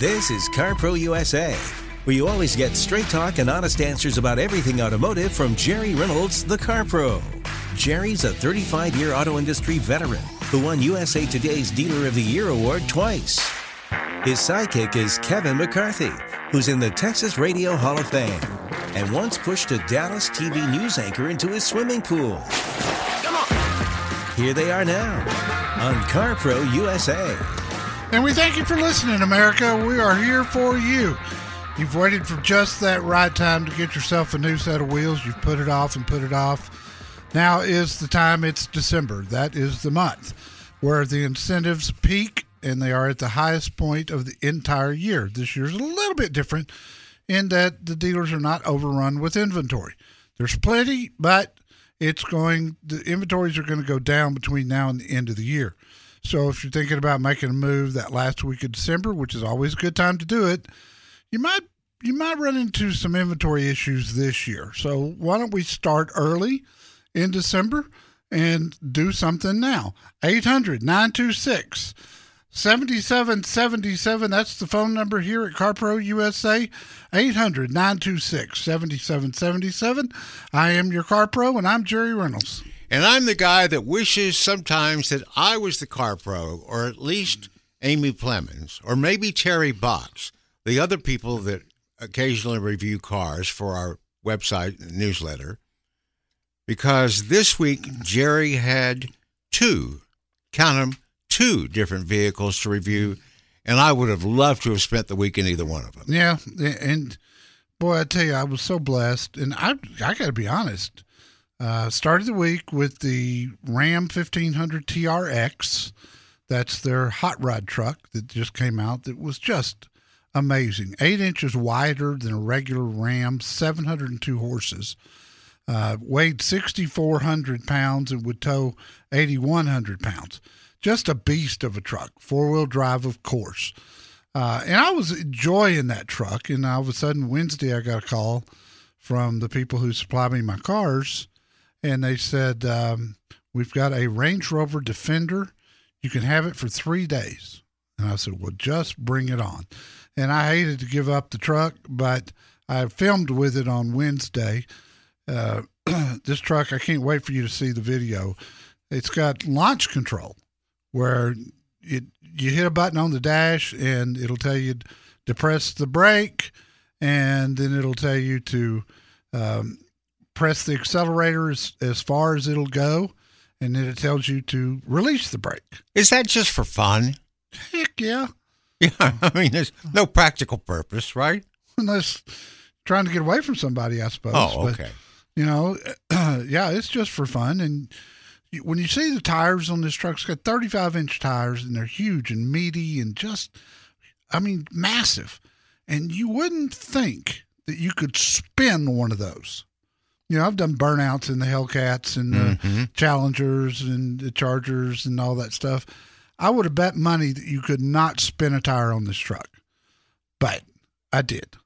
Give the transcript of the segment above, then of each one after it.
This is CarPro USA, where you always get straight talk and honest answers about everything automotive from Jerry Reynolds, the Car Pro. Jerry's a 35 year auto industry veteran who won USA Today's Dealer of the Year award twice. His sidekick is Kevin McCarthy, who's in the Texas Radio Hall of Fame and once pushed a Dallas TV news anchor into his swimming pool. Come on! Here they are now on CarPro USA. And we thank you for listening, America. We are here for you. You've waited for just that right time to get yourself a new set of wheels. You've put it off and put it off. Now is the time. It's December. That is the month where the incentives peak and they are at the highest point of the entire year. This year's a little bit different in that the dealers are not overrun with inventory. There's plenty, but it's going, the inventories are going to go down between now and the end of the year. So if you're thinking about making a move that last week of December, which is always a good time to do it, you might you might run into some inventory issues this year. So why don't we start early in December and do something now? 800 926 7777. That's the phone number here at CarPro USA. 800 926 7777. I am your CarPro and I'm Jerry Reynolds. And I'm the guy that wishes sometimes that I was the car pro, or at least Amy Plemons, or maybe Terry Box, the other people that occasionally review cars for our website newsletter. Because this week, Jerry had two, count them, two different vehicles to review. And I would have loved to have spent the week in either one of them. Yeah. And boy, I tell you, I was so blessed. And I, I got to be honest. Uh, started the week with the Ram 1500 TRX. That's their hot rod truck that just came out. That was just amazing. Eight inches wider than a regular Ram, 702 horses. Uh, weighed 6,400 pounds and would tow 8,100 pounds. Just a beast of a truck. Four wheel drive, of course. Uh, and I was enjoying that truck. And all of a sudden, Wednesday, I got a call from the people who supply me my cars and they said um, we've got a Range Rover Defender. You can have it for three days. And I said, well, just bring it on. And I hated to give up the truck, but I filmed with it on Wednesday. Uh, this truck, I can't wait for you to see the video. It's got launch control where it you hit a button on the dash and it'll tell you to press the brake, and then it'll tell you to um, press the accelerator as, as far as it'll go, and then it tells you to release the brake. Is that just for fun? Heck yeah. Yeah, I mean, there's no practical purpose, right? Unless trying to get away from somebody, I suppose. Oh, okay. But, you know, yeah, it's just for fun. And when you see the tires on this truck, it's got 35 inch tires, and they're huge and meaty and just, I mean, massive. And you wouldn't think that you could spin one of those. You know, I've done burnouts in the Hellcats and the Mm-hmm. Challengers and the Chargers and all that stuff. I would have bet money that you could not spin a tire on this truck, but I did.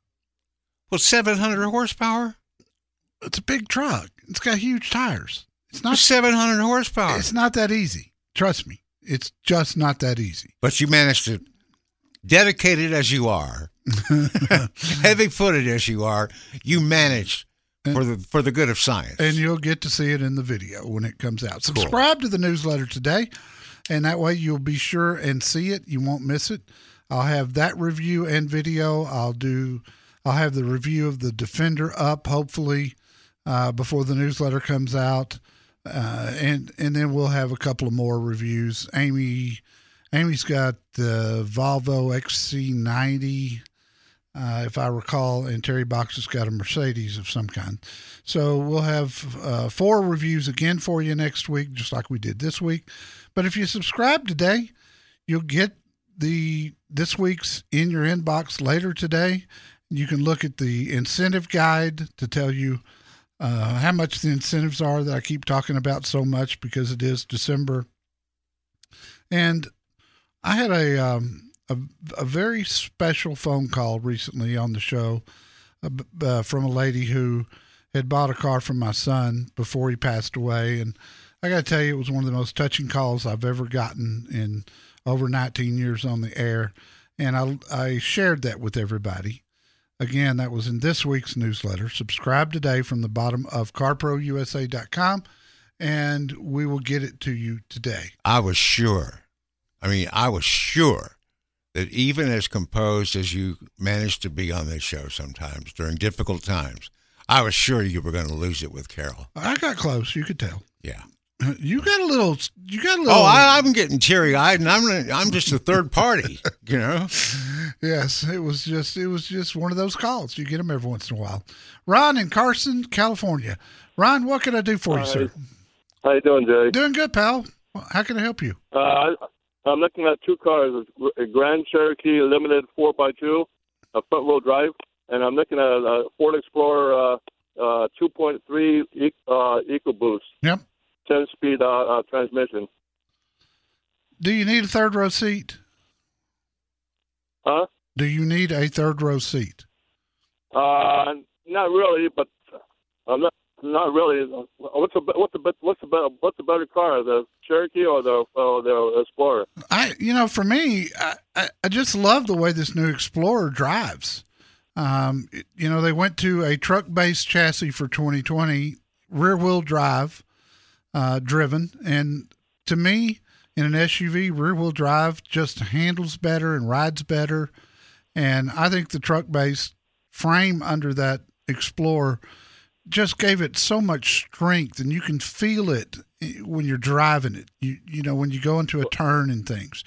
Well, 700 horsepower? It's a big truck. It's got huge tires. It's not. 700 horsepower. It's not that easy. Trust me. It's just not that easy. But you managed to, dedicated as you are, heavy footed as you are, you managed for the for the good of science. And you'll get to see it in the video when it comes out. Subscribe to the newsletter today, and that way you'll be sure and see it. You won't miss it. I'll have that review and video. I'll do. I'll have the review of the Defender up hopefully uh, before the newsletter comes out, uh, and and then we'll have a couple of more reviews. Amy, Amy's got the Volvo XC90 uh, if I recall, and Terry Box has got a Mercedes of some kind. So we'll have uh, four reviews again for you next week, just like we did this week. But if you subscribe today, you'll get the this week's in your inbox later today. You can look at the incentive guide to tell you uh, how much the incentives are that I keep talking about so much because it is December. And I had a um, a, a very special phone call recently on the show uh, uh, from a lady who had bought a car from my son before he passed away. And I got to tell you, it was one of the most touching calls I've ever gotten in over 19 years on the air. And I, I shared that with everybody. Again, that was in this week's newsletter. Subscribe today from the bottom of carprousa.com and we will get it to you today. I was sure. I mean, I was sure that even as composed as you managed to be on this show sometimes during difficult times, I was sure you were going to lose it with Carol. I got close. You could tell. Yeah. You got a little. You got a little. Oh, I, am getting teary eyed, and I'm I'm just a third party. you know. Yes, it was just it was just one of those calls. You get them every once in a while. Ron in Carson, California. Ron, what can I do for you, sir? How you doing, Jay? Doing good, pal. How can I help you? Uh, I'm looking at two cars: a Grand Cherokee Limited 4x2, a front wheel drive, and I'm looking at a Ford Explorer uh, uh, 2.3 e- uh, EcoBoost. Yep. 10 speed uh, uh, transmission. Do you need a third row seat? Huh? Do you need a third row seat? Uh, not really, but I'm not not really. What's the what's the what's better what's better car, the Cherokee or the or the Explorer? I you know for me, I I just love the way this new Explorer drives. Um, you know they went to a truck based chassis for 2020, rear wheel drive, uh, driven, and to me, in an SUV, rear wheel drive just handles better and rides better, and I think the truck based frame under that Explorer just gave it so much strength and you can feel it when you're driving it you you know when you go into a turn and things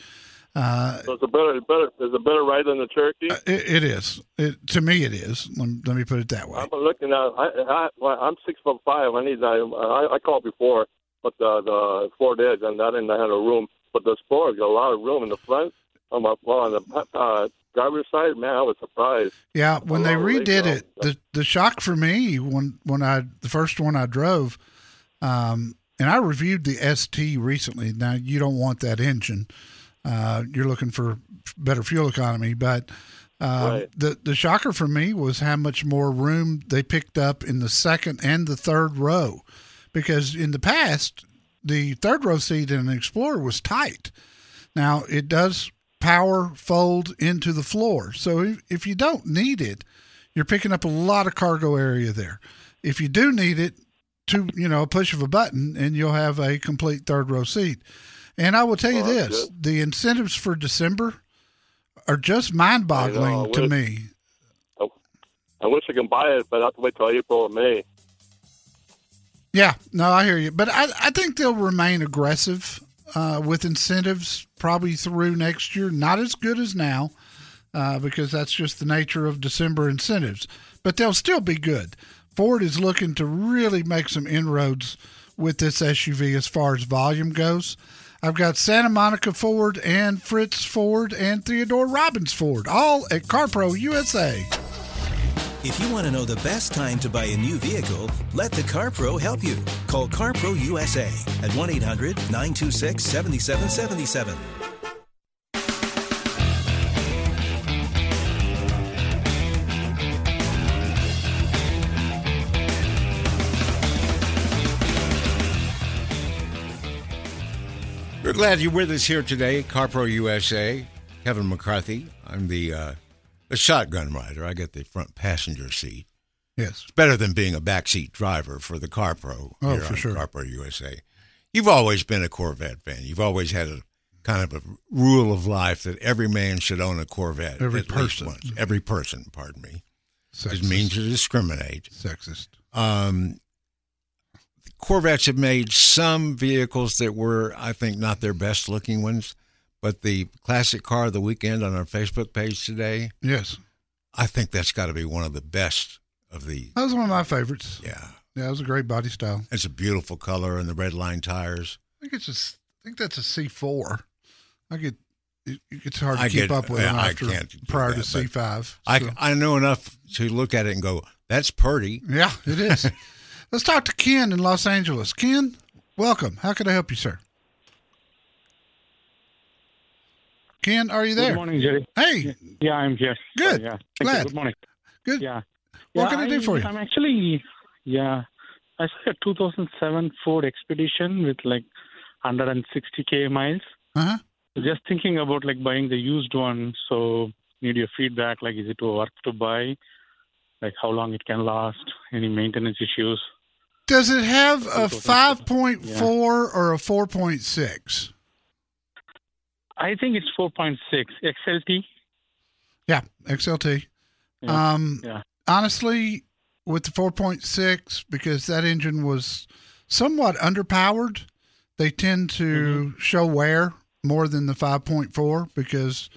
uh, so it's a better better is a better ride than the Cherokee. Uh, it, it is. It, to me, it is. Let, let, me put it that way. I'm looking at. I, I, am six foot five. I need. I, I called before, but the the Ford Edge, and I didn't have a room. But the Explorer got a lot of room in the front. On my well, on the uh, driver's side, man, I was surprised. Yeah, when they redid it, the the shock for me when when I the first one I drove, um, and I reviewed the ST recently. Now you don't want that engine. Uh, you're looking for better fuel economy, but uh, right. the the shocker for me was how much more room they picked up in the second and the third row, because in the past the third row seat in an Explorer was tight. Now it does power fold into the floor. So if, if you don't need it, you're picking up a lot of cargo area there. If you do need it, to you know a push of a button, and you'll have a complete third row seat. And I will tell you oh, this: good. the incentives for December are just mind-boggling uh, to me. I wish I can buy it, but I have to wait till April or May. Yeah, no, I hear you, but I, I think they'll remain aggressive uh, with incentives probably through next year. Not as good as now, uh, because that's just the nature of December incentives, but they'll still be good. Ford is looking to really make some inroads with this SUV as far as volume goes. I've got Santa Monica Ford and Fritts Ford and Theodore Robins Ford, all at CarPro USA. If you want to know the best time to buy a new vehicle, let the CarPro help you. Call CarPro USA at 1 800 926 7777. We're glad you're with us here today, CarPro USA. Kevin McCarthy. I'm the uh, a shotgun rider. I get the front passenger seat. Yes. It's better than being a backseat driver for the CarPro oh, for sure. CarPro USA. You've always been a Corvette fan. You've always had a kind of a rule of life that every man should own a Corvette. Every person. once. Every person, pardon me. Sexist. It means to discriminate. sexist. Um, Corvettes have made some vehicles that were, I think, not their best looking ones, but the classic car of the weekend on our Facebook page today, Yes, I think that's got to be one of the best of the. that was one of my favorites. Yeah, Yeah, it was a great body style. it's a beautiful color and the red line tires. I think it's a, I think that's a C four. I get it, it's hard to I keep get- up with yeah, after prior to C five. I, I know enough to look at it and go, that's pretty. yeah, it is. Let's talk to Ken in Los Angeles. Ken, welcome. How can I help you, sir? Ken, are you there? Good morning, Jerry. Hey, Yeah, I'm here. Good. Oh, yeah. Thank Glad. You. Good morning. good. Yeah. What Yeah, can I do for you? I'm actually, yeah, I saw a 2007 Ford Expedition with like 160k miles. Uh huh. Just thinking about like buying the used one. So need your feedback. Like, is it worth to buy? Like, how long it can last? Any maintenance issues? Does it have a 2007. five point four or a four point six? I think it's 4.6 XLT. Yeah, XLT. Yeah, Um, yeah. honestly, with the 4.6, because that engine was somewhat underpowered, they tend to show wear more than the 5.4 because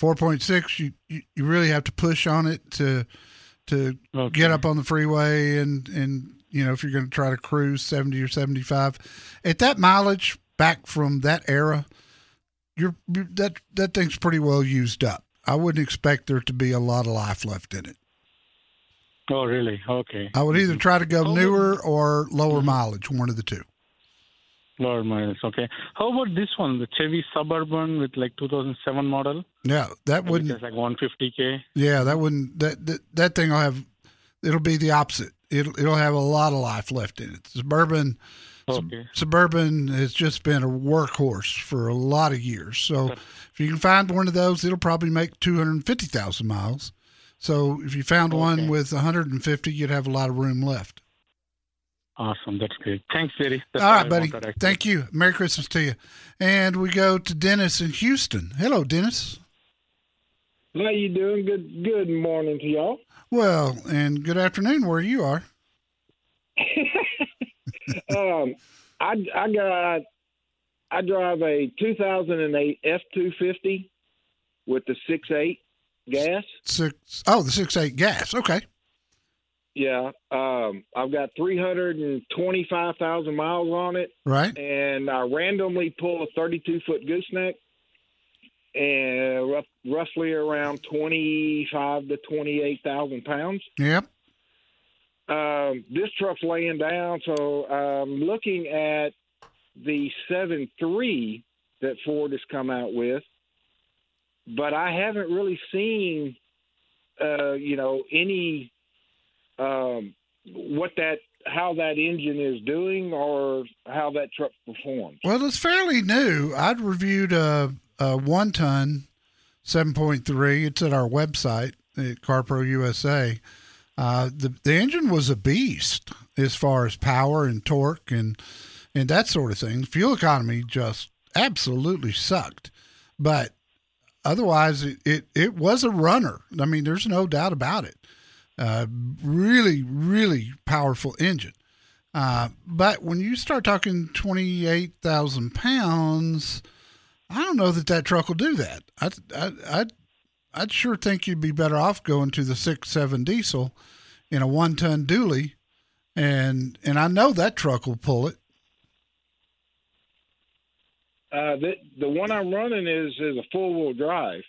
4.6 you, you you really have to push on it to to Okay. get up on the freeway and and you know if you're going to try to cruise 70 or 75 at that mileage back from that era you're, that that thing's pretty well used up i wouldn't expect there to be a lot of life left in it Oh, really? Okay. i would either mm-hmm. try to go newer or lower mm-hmm. mileage one of the two Lower mileage, Okay. How about this one, the Chevy Suburban with like 2007 model? yeah that wouldn't is like 150k. yeah that wouldn't that that, that thing will have it'll be the opposite it'll it'll have a lot of life left in it suburban Okay. Suburban has just been a workhorse for a lot of years. So if you can find one of those, it'll probably make 250,000 miles. So if you found one Okay. with 150, you'd have a lot of room left. Awesome. That's great. Thanks, Jerry. That's All all right, buddy. Thank you. Merry Christmas to you. And we go to Dennis in Houston. Hello, Dennis. How you doing? Good good morning to y'all. Well, and good afternoon where you are. Um, I I got I drive a 2008 F250 with the 6.8 gas. Six oh, the six eight gas. Okay. Yeah. Um, I've got 325,000 miles on it, Right. and I randomly pull a 32 foot gooseneck, and rough, roughly around 25 to 28,000 pounds. Yep. Um, this truck's laying down, so I'm looking at the seven three that Ford has come out with, but I haven't really seen, uh, you know, any um, what that how that engine is doing or how that truck performs. Well, it's fairly new. I'd reviewed a, a one ton 7.3. It's at our website at CarPro USA. Uh, the the engine was a beast as far as power and torque and and that sort of thing. Fuel economy just absolutely sucked, but otherwise it, it, it was a runner. I mean, there's no doubt about it. Uh, really, really powerful engine. Uh, but when you start talking 28,000 pounds, I don't know that that truck will do that. I, I, I'd, I'd sure think you'd be better off going to the six, seven diesel in a one ton dually. And, and I know that truck will pull it. Uh, the the one I'm running is is a four wheel drive.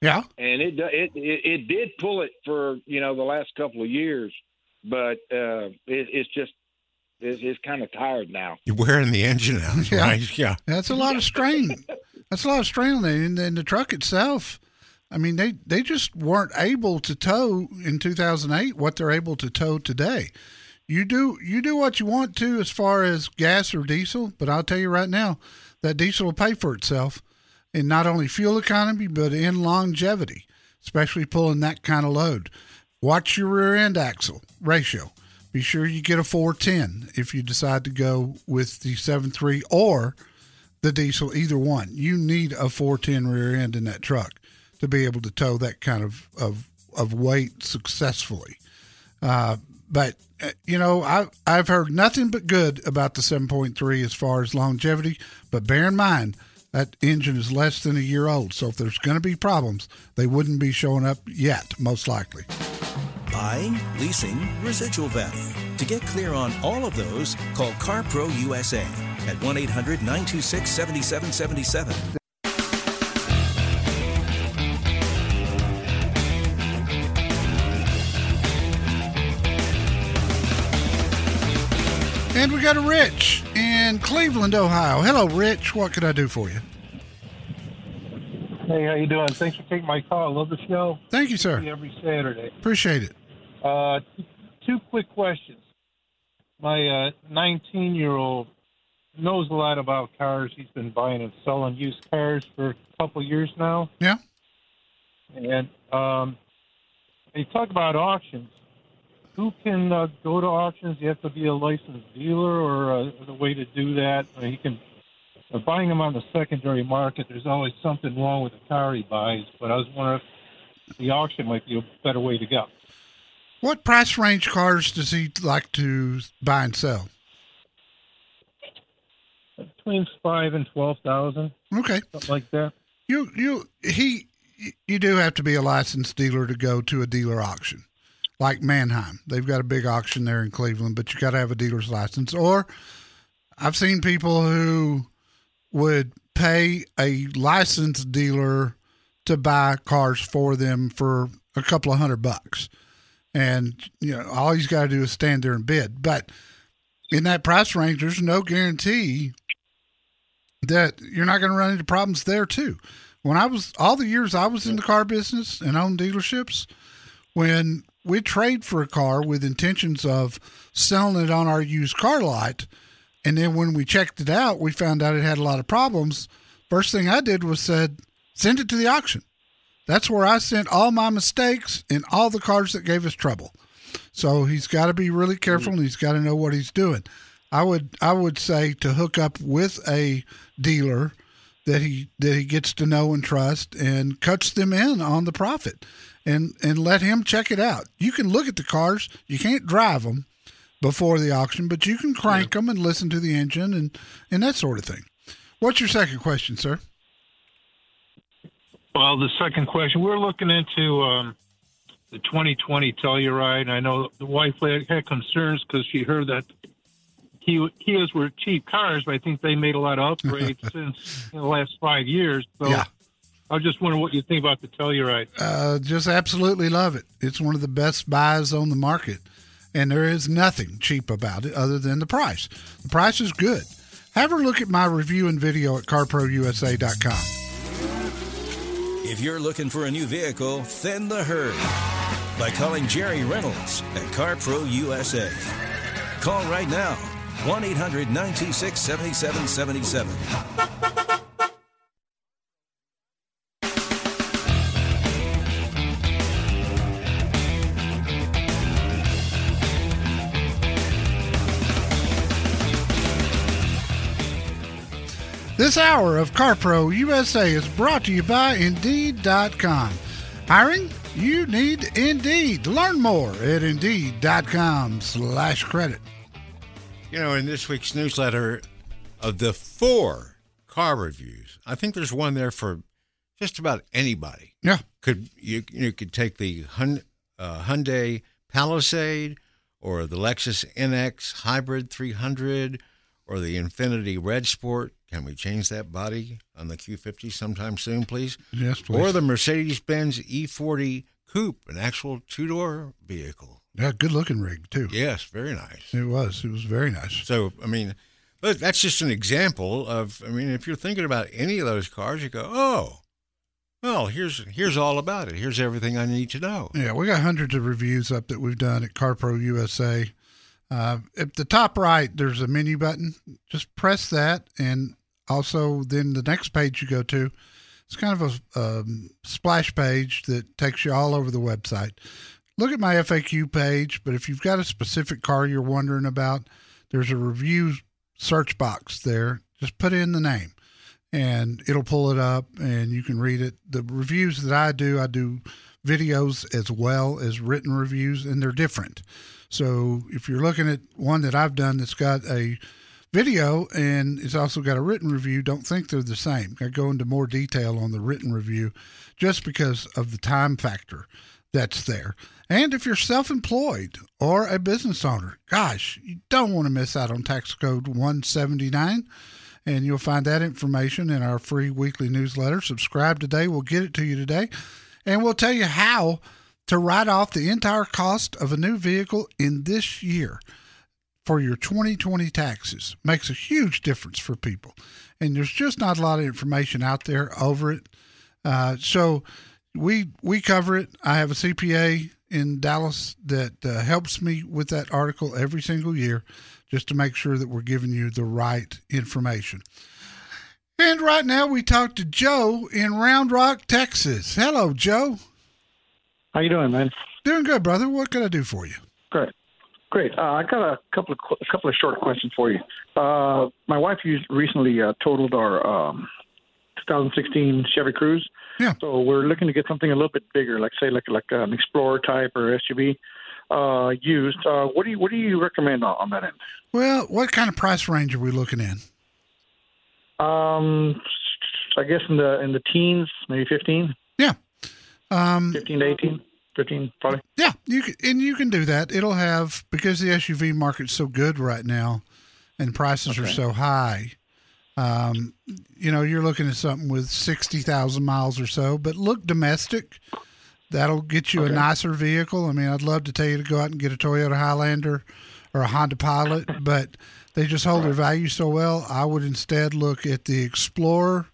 Yeah. and it, it it it did pull it for you know the last couple of years, but uh, it, it's just it's, it's kind of tired now. You're wearing the engine out, Yeah. right? Yeah. That's a lot of strain. That's a lot of strain on it. And then the truck itself, I mean, they, they just weren't able to tow in 2008 what they're able to tow today. You do you do what you want to as far as gas or diesel, but I'll tell you right now, that diesel will pay for itself in not only fuel economy but in longevity, especially pulling that kind of load. Watch your rear end axle ratio. Be sure you get a 410 if you decide to go with the 7.3 or the diesel, either one. You need a 410 rear end in that truck to be able to tow that kind of of, of weight successfully. Uh, but uh, you know, I I've heard nothing but good about the 7.3 as far as longevity. But bear in mind that engine is less than a year old, so if there's going to be problems, they wouldn't be showing up yet, most likely. Buying, leasing, residual value. To get clear on all of those, call CarPro USA at 1 800 926 7777. And we got a Rich in Cleveland, Ohio. Hello, Rich. What can I do for you? Hey, how you doing? Thanks for taking my call. Love the show. Thank you, sir. Every Saturday. Appreciate it. Uh, two quick questions. My uh, 19 year old knows a lot about cars. He's been buying and selling used cars for a couple years now. Yeah. And um, they talk about auctions. Who can uh, go to auctions? You have to be a licensed dealer, or uh, the way to do that? Or he can uh, buying them on the secondary market. There's always something wrong with the car he buys, but I was wondering if the auction might be a better way to go. What price range cars does he like to buy and sell? Between five and twelve thousand, Okay. something like that. You you he you do have to be a licensed dealer to go to a dealer auction. Like Manheim. They've got a big auction there in Cleveland, but you got to have a dealer's license or I've seen people who would pay a licensed dealer to buy cars for them for a couple of hundred bucks. And you know, all he's got to do is stand there and bid. But in that price range, there's no guarantee that you're not going to run into problems there too. When I was all the years I was in the car business and owned dealerships, when we trade for a car with intentions of selling it on our used car lot, and then when we checked it out, we found out it had a lot of problems. First thing I did was said, send it to the auction. That's where I sent all my mistakes and all the cars that gave us trouble. So he's got to be really careful and he's got to know what he's doing. I would I would say to hook up with a dealer that he that he gets to know and trust and cuts them in on the profit and and let him check it out. You can look at the cars, you can't drive them before the auction, but you can crank them and listen to the engine and and that sort of thing. What's your second question, sir? Well, the second question, we're looking into um, the 2020 Telluride. I know the wife had, had concerns because she heard that Kia, Kias were cheap cars, but I think they made a lot of upgrades since in the last five years. So Yeah. I was just wondering what you think about the Telluride. Uh, just absolutely love it. It's one of the best buys on the market, and there is nothing cheap about it other than the price. The price is good. Have a look at my review and video at carprousa.com. If you're looking for a new vehicle, thin the herd by calling Jerry Reynolds at CarPro USA. Call right now 1 800 926 7777. This hour of CarPro USA is brought to you by Indeed.com. Hiring? You need Indeed. Learn more at Indeed.com slash credit. You know, in this week's newsletter, of the four car reviews, I think there's one there for just about anybody. Yeah. Could you you could take the Hun, uh, Hyundai Palisade or the Lexus NX Hybrid 300 or the Infiniti Red Sport. Can we change that body on the Q50 sometime soon, please? Yes, please. Or the Mercedes Benz E40 Coupe, an actual two door vehicle. Yeah, good looking rig, too. Yes, very nice. It was. It was very nice. So, I mean, but that's just an example of. I mean, if you're thinking about any of those cars, you go, "Oh, well, here's here's all about it. Here's everything I need to know." Yeah, we got hundreds of reviews up that we've done at CarPro USA. Uh, at the top right, there's a menu button. Just press that, and also then the next page you go to, it's kind of a um, splash page that takes you all over the website. Look at my FAQ page, but if you've got a specific car you're wondering about, there's a review search box there. Just put in the name. and it'll pull it up and you can read it. The reviews that I do, I do videos as well as written reviews, and they're different. So if you're looking at one that I've done that's got a video and it's also got a written review, don't think they're the same. I go into more detail on the written review just because of the time factor that's there. And if you're self employed or a business owner, gosh, you don't want to miss out on tax code 179. And you'll find that information in our free weekly newsletter. Subscribe today. We'll get it to you today. And we'll tell you how to write off the entire cost of a new vehicle in this year for your 2020 taxes. Makes a huge difference for people. And there's just not a lot of information out there over it. Uh, so we we cover it. I have a CPA in Dallas that uh, helps me with that article every single year just to make sure that we're giving you the right information. And right now we talk to Joe in Round Rock, Texas. Hello, Joe. How you doing, man? Doing good, brother. What can I do for you? Great, great. Uh, I got a couple of a couple of short questions for you. Uh, my wife used, recently uh, totaled our um, 2016 Chevy Cruze. Yeah. So we're looking to get something a little bit bigger, like say like like an Explorer type or SUV uh, used. Uh, what do you what do you recommend on, on that end? Well, what kind of price range are we looking in? Um, I guess in the in the teens, maybe 15, Yeah. Um, 15 to 18, 15 probably. Yeah, you can, and you can do that. It'll have because the SUV market's so good right now, and prices are so high. Um, you know, you're looking at something with sixty thousand miles or so, but look domestic. That'll get you a nicer vehicle. I mean, I'd love to tell you to go out and get a Toyota Highlander or a Honda Pilot, but they just hold their value so well. I would instead look at the Explorer.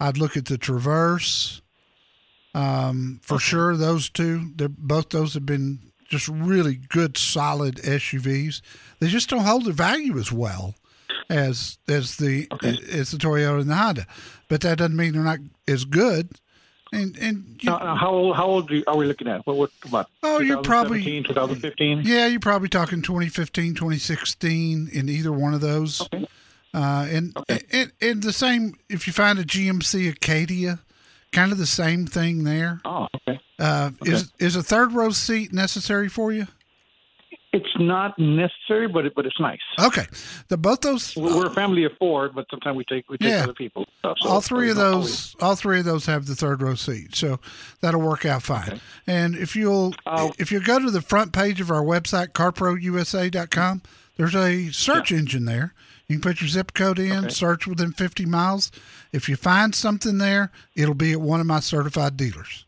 I'd look at the Traverse. Um, for sure, those two, they're both those have been just really good, solid SUVs. They just don't hold their value as well as as the as the Toyota and the Honda, but that doesn't mean they're not as good. And and you, Now, now, how old how old you, are we looking at? What what about? Oh, you're probably- 2017, 2015. yeah, you're probably talking 2015, 2016 in either one of those. Okay. Uh, and, and and the same if you find a GMC Acadia, kind of the same thing there. Oh, okay. Uh, Is is a third row seat necessary for you? It's not necessary, but it, but it's nice. Okay, the both those We're a family of four, but sometimes we take we take Yeah. other people. So all three of those all three of those have the third row seat so that'll work out fine and if you'll Oh. if you go to the front page of our website carprousa.com there's a search engine there you can put your zip code in Okay. search within 50 miles if you find something there it'll be at one of my certified dealers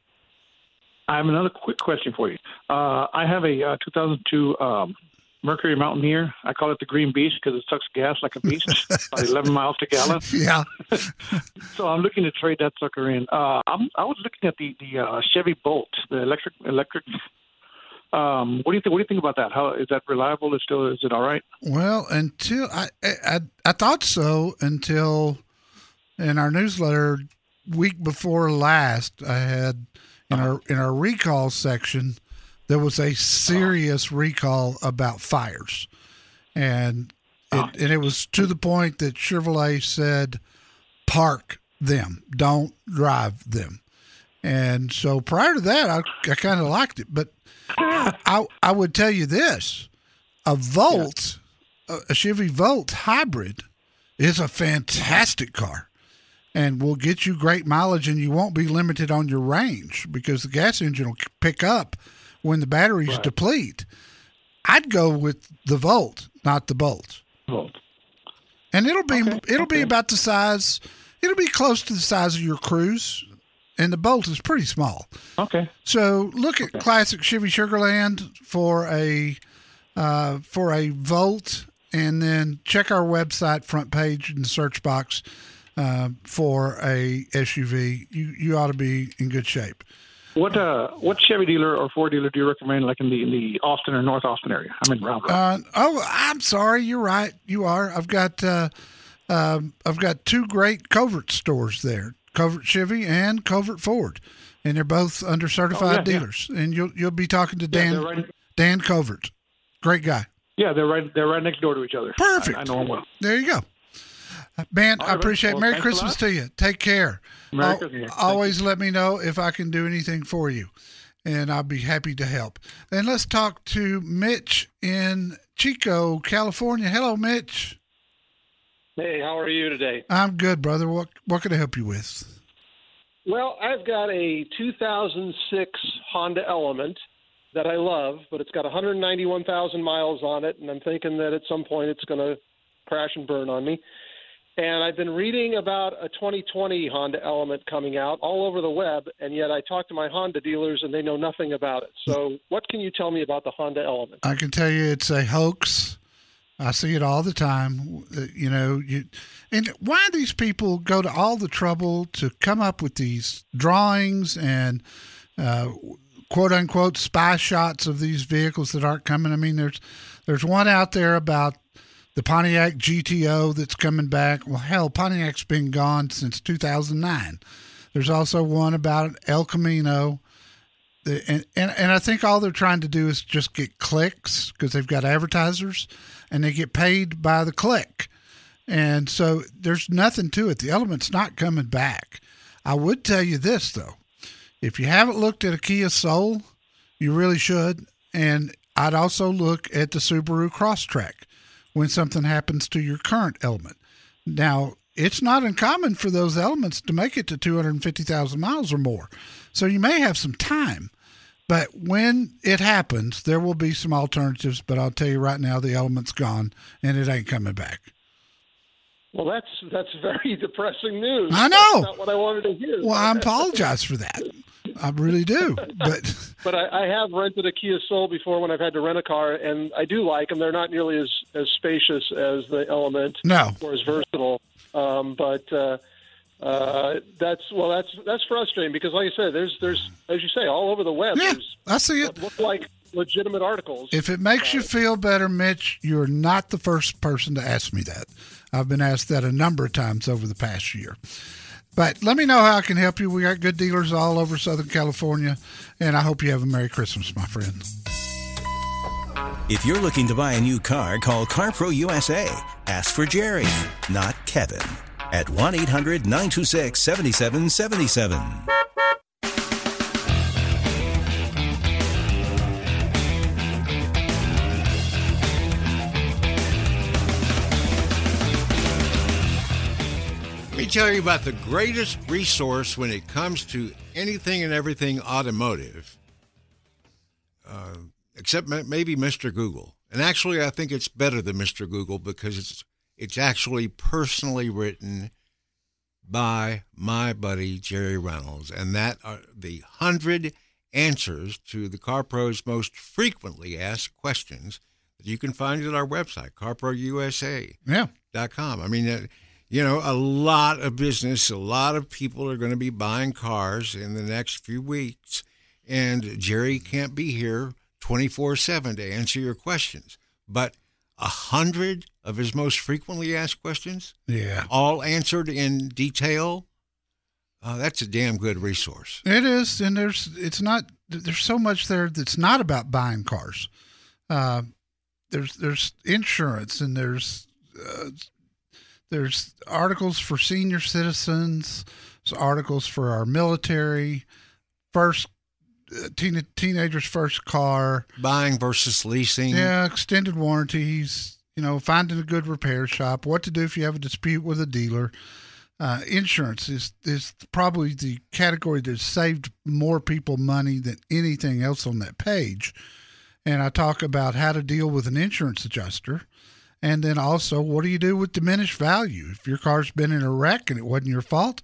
I have another quick question for you. Uh, I have a uh, 2002 um, Mercury Mountaineer. I call it the Green Beast because it sucks gas like a beast, about 11 miles to gallon. yeah So I'm looking to trade that sucker in. Uh, I'm, I was looking at the the uh, Chevy Bolt, the electric electric. Um, what do you think? What do you think about that? How is that reliable? Is still is it all right? Well, until I, I I thought so until in our newsletter week before last, I had in our in our recall section there was a serious recall about fires, and it, and it was to the point that Chevrolet said, "Park them, don't drive them." And so prior to that, I, I kind of liked it, but I I would tell you this: a Volt, a, a Chevy Volt hybrid, is a fantastic car, and will get you great mileage, and you won't be limited on your range because the gas engine will pick up when the batteries Right. deplete. I'd go with the Volt, not the Bolt, Volt. and it'll be Okay, it'll be about the size. It'll be close to the size of your Cruze, and the Bolt is pretty small. Okay. So look at classic Chevy Sugarland for a uh, for a Volt, and then check our website front page in the search box uh, for a SUV. You you ought to be in good shape. What uh what Chevy dealer or Ford dealer do you recommend? Like in the in the Austin or North Austin area? I'm in Round Rock. Uh, oh, I'm sorry. You're right. You are. I've got uh, um, I've got two great Covert stores there, Covert Chevy and Covert Ford, and they're both under certified Oh, yeah, yeah. dealers. And you'll you'll be talking to Dan they're right. Dan Covert, great guy. Yeah, they're right. They're right next door to each other. Perfect. I, I know them well. There you go. Man, All I appreciate it. Well, Merry Christmas to you. Take care. Merry Al- Christmas. Thank always let me know if I can do anything for you, and I'll be happy to help. And let's talk to Mitch in Chico, California. Hello, Mitch. Hey, how are you today? I'm good, brother. What what can I help you with? Well, I've got a 2006 Honda Element that I love, but it's got 191,000 miles on it, and I'm thinking that at some point it's going to crash and burn on me. And I've been reading about a 2020 Honda Element coming out all over the web, and yet I talk to my Honda dealers and they know nothing about it. So, what can you tell me about the Honda Element? I can tell you it's a hoax. I see it all the time. Uh, You know, you and why these people go to all the trouble to come up with these drawings and uh, quote unquote spy shots of these vehicles that aren't coming. I mean, there's there's one out there about the Pontiac GTO that's coming back. Well, hell, Pontiac's been gone since 2009. There's also one about El Camino. And, and, and I think all they're trying to do is just get clicks because they've got advertisers and they get paid by the click. And so there's nothing to it. The element's not coming back. I would tell you this, though. If you haven't looked at a Kia Soul, you really should. And I'd also look at the Subaru Crosstrek when something happens to your current element. Now, it's not uncommon for those elements to make it to 250,000 miles or more. So you may have some time. But when it happens, there will be some alternatives. But I'll tell you right now, the element's gone and it ain't coming back. Well, that's that's very depressing news. I know. That's not what I wanted to hear. Well, I apologize for that. I really do. But But I, I have rented a Kia Soul before when I've had to rent a car, and I do like them. They're not nearly as, as spacious as the Element, No. or as versatile. Um, but uh, uh, that's well, that's that's frustrating because, like I said, there's there's as you say, all over the web. Yeah, I see it. look like legitimate articles. If it makes you feel better, Mitch, you're not the first person to ask me that. I've been asked that a number of times over the past year. But let me know how I can help you. We got good dealers all over Southern California, and I hope you have a Merry Christmas, my friend. If you're looking to buy a new car, call CarPro USA. Ask for Jerry, not Kevin, at 1 800 926 7777. Let me tell you about the greatest resource when it comes to anything and everything automotive, uh, except ma- maybe Mr. Google. And actually, I think it's better than Mr. Google because it's it's actually personally written by my buddy Jerry Reynolds, and that are the hundred answers to the CarPro's most frequently asked questions that you can find at our website, carprousa.com. Yeah. I mean, uh, you know, a lot of business, a lot of people are going to be buying cars in the next few weeks, and Jerry can't be here twenty four seven to answer your questions. But a hundred of his most frequently asked questions, Yeah. all answered in detail. Uh, that's a damn good resource. It is, and there's it's not there's so much there that's not about buying cars. Uh, there's there's insurance and there's uh, there's articles for senior citizens, articles for our military, first teen, teenagers first car, Buying versus leasing. yeah, extended warranties, you know, finding a good repair shop, what to do if you have a dispute with a dealer. Uh, insurance is is probably the category that saved more people money than anything else on that page. And I talk about how to deal with an insurance adjuster. And then also, what do you do with diminished value? If your car's been in a wreck and it wasn't your fault,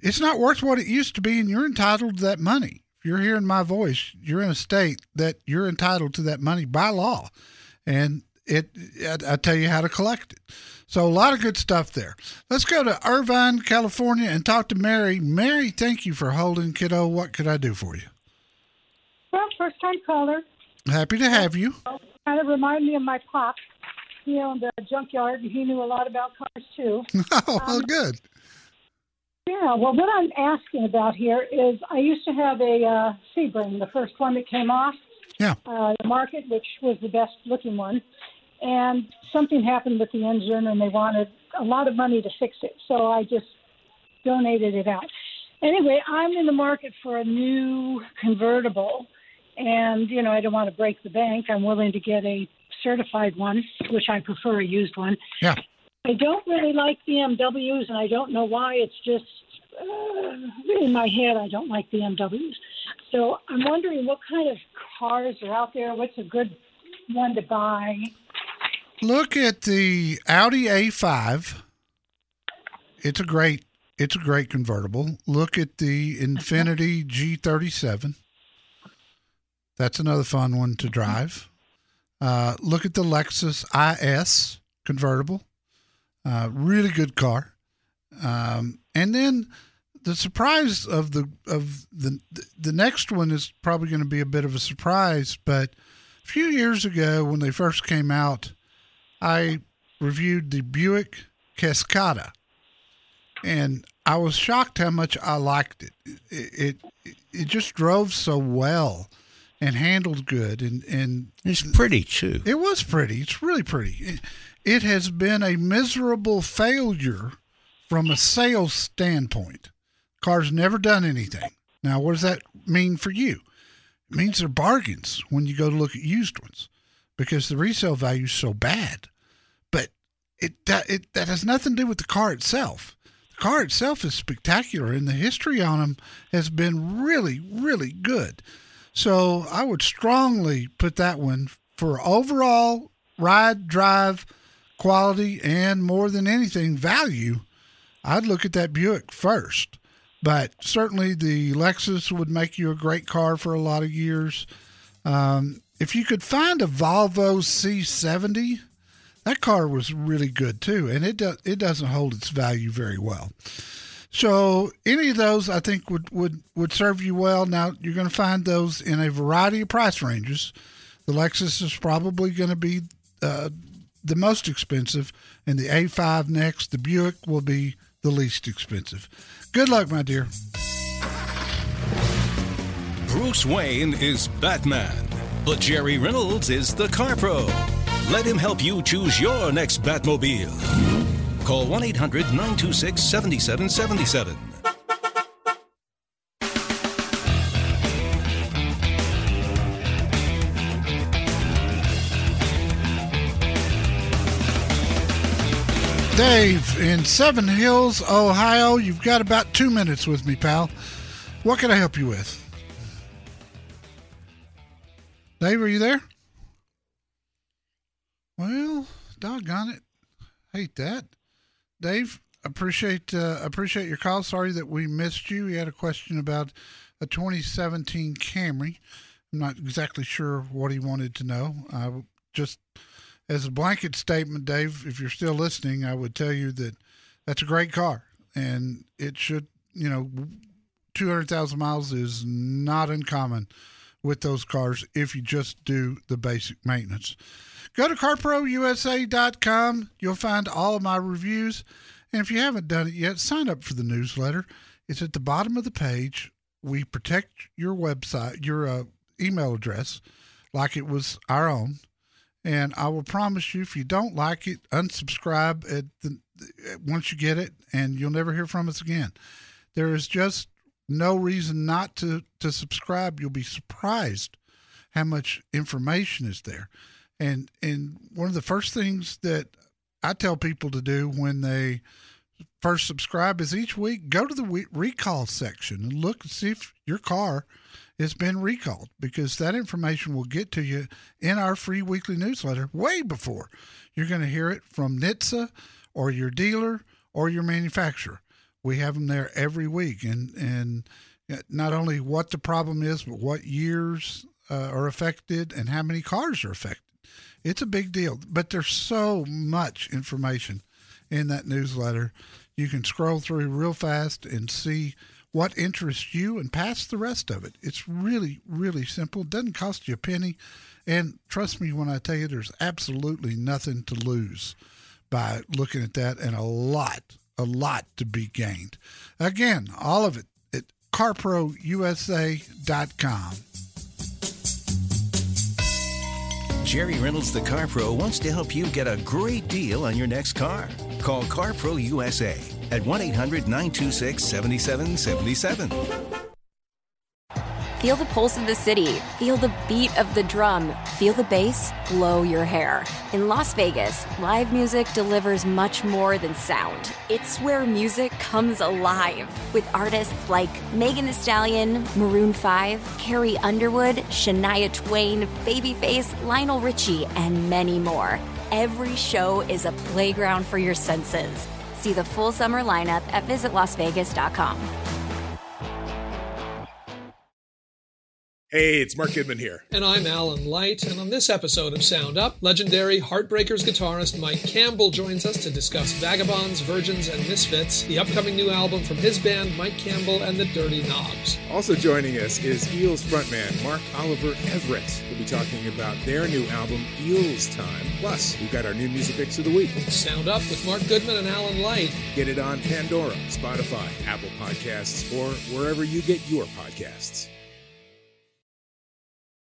it's not worth what it used to be, and you're entitled to that money. You're hearing my voice, you're in a state that you're entitled to that money by law, and it. I, I tell you how to collect it. So a lot of good stuff there. Let's go to Irvine, California, and talk to Mary. Mary, thank you for holding, kiddo. What could I do for you? Well, first time caller. Happy to have you. Kind of remind me of my pop. He owned a junkyard and he knew a lot about cars too. oh, well, um, good. Yeah, well, what I'm asking about here is I used to have a uh, Sebring, the first one that came off Yeah. uh, the market, which was the best looking one. and something happened with the engine, and they wanted a lot of money to fix it. So I just donated it out. Anyway, I'm in the market for a new convertible, and you know I don't want to break the bank. I'm willing to get a certified one, which I prefer a used one. Yeah. I don't really like BMWs, and I don't know why. It's just uh, in my head, I don't like BMWs. So I'm wondering what kind of cars are out there. What's a good one to buy? Look at the Audi A5. It's a great it's a great convertible. Look at the Infiniti G37. That's another fun one to drive. Uh, look at the Lexus IS convertible. Uh, really good car. Um, and then the surprise of the of the the next one is probably going to be a bit of a surprise. But a few years ago, when they first came out, I reviewed the Buick Cascada, and I was shocked how much I liked it. It it, it just drove so well and handled good, and and it's pretty too. It was pretty. It's really pretty. It, has been a miserable failure from a sales standpoint. Car's never done anything. Now, what does that mean for you? It means they're bargains when you go to look at used ones because the resale value is so bad. But it it that has nothing to do with the car itself. The car itself is spectacular, and the history on them has been really, really good. So I would strongly put that one for overall ride, drive, quality, and more than anything, value. I'd look at that Buick first. But certainly the Lexus would make you a great car for a lot of years. Um, if you could find a Volvo C70, that car was really good too, and it do, it doesn't hold its value very well. So any of those I think would would would serve you well. Now you're going to find those in a variety of price ranges. The Lexus is probably going to be uh, the most expensive, and the A5 next. The Buick will be the least expensive. Good luck, my dear. Bruce Wayne is Batman, but Jerry Reynolds is the Car Pro. Let him help you choose your next Batmobile. Call 1 800 926 7777. Dave in Seven Hills, Ohio. You've got about two minutes with me, pal. What can I help you with? Dave, are you there? Well, doggone it. Hate that. Dave, appreciate uh, appreciate your call. Sorry that we missed you. You had a question about a 2017 Camry. I'm not exactly sure what he wanted to know. I just as a blanket statement, Dave, if you're still listening, I would tell you that that's a great car and it should, you know, 200,000 miles is not uncommon with those cars if you just do the basic maintenance. Go to carprousa.com. You'll find all of my reviews. And if you haven't done it yet, sign up for the newsletter. It's at the bottom of the page. We protect your website, your uh, email address, like it was our own. And I will promise you, if you don't like it, unsubscribe at the once you get it, and you'll never hear from us again. There is just no reason not to to subscribe. You'll be surprised how much information is there. And and one of the first things that I tell people to do when they first subscribe is each week go to the recall section and look and see if your car has been recalled because that information will get to you in our free weekly newsletter way before you're going to hear it from NHTSA or your dealer or your manufacturer. We have them there every week, and and not only what the problem is, but what years uh, are affected and how many cars are affected. It's a big deal, but there's so much information in that newsletter. You can scroll through real fast and see what interests you and pass the rest of it. It's really, really simple. Doesn't cost you a penny. And trust me when I tell you, there's absolutely nothing to lose by looking at that and a lot, a lot to be gained. Again, all of it at carprousa.com. Jerry Reynolds, the Car Pro, wants to help you get a great deal on your next car. Call CarPro USA at 1 800 926 7777. Feel the pulse of the city. Feel the beat of the drum. Feel the bass blow your hair. In Las Vegas, live music delivers much more than sound. It's where music comes alive with artists like Megan Thee Stallion, Maroon 5, Carrie Underwood, Shania Twain, Babyface, Lionel Richie, and many more. Every show is a playground for your senses. See the full summer lineup at visitlasvegas.com. Hey, it's Mark Goodman here. And I'm Alan Light. And on this episode of Sound Up, legendary Heartbreakers guitarist Mike Campbell joins us to discuss Vagabonds, Virgins, and Misfits, the upcoming new album from his band, Mike Campbell and the Dirty Knobs. Also joining us is Eels frontman Mark Oliver Everett. We'll be talking about their new album, Eels Time. Plus, we've got our new music picks of the week. Sound Up with Mark Goodman and Alan Light. Get it on Pandora, Spotify, Apple Podcasts, or wherever you get your podcasts.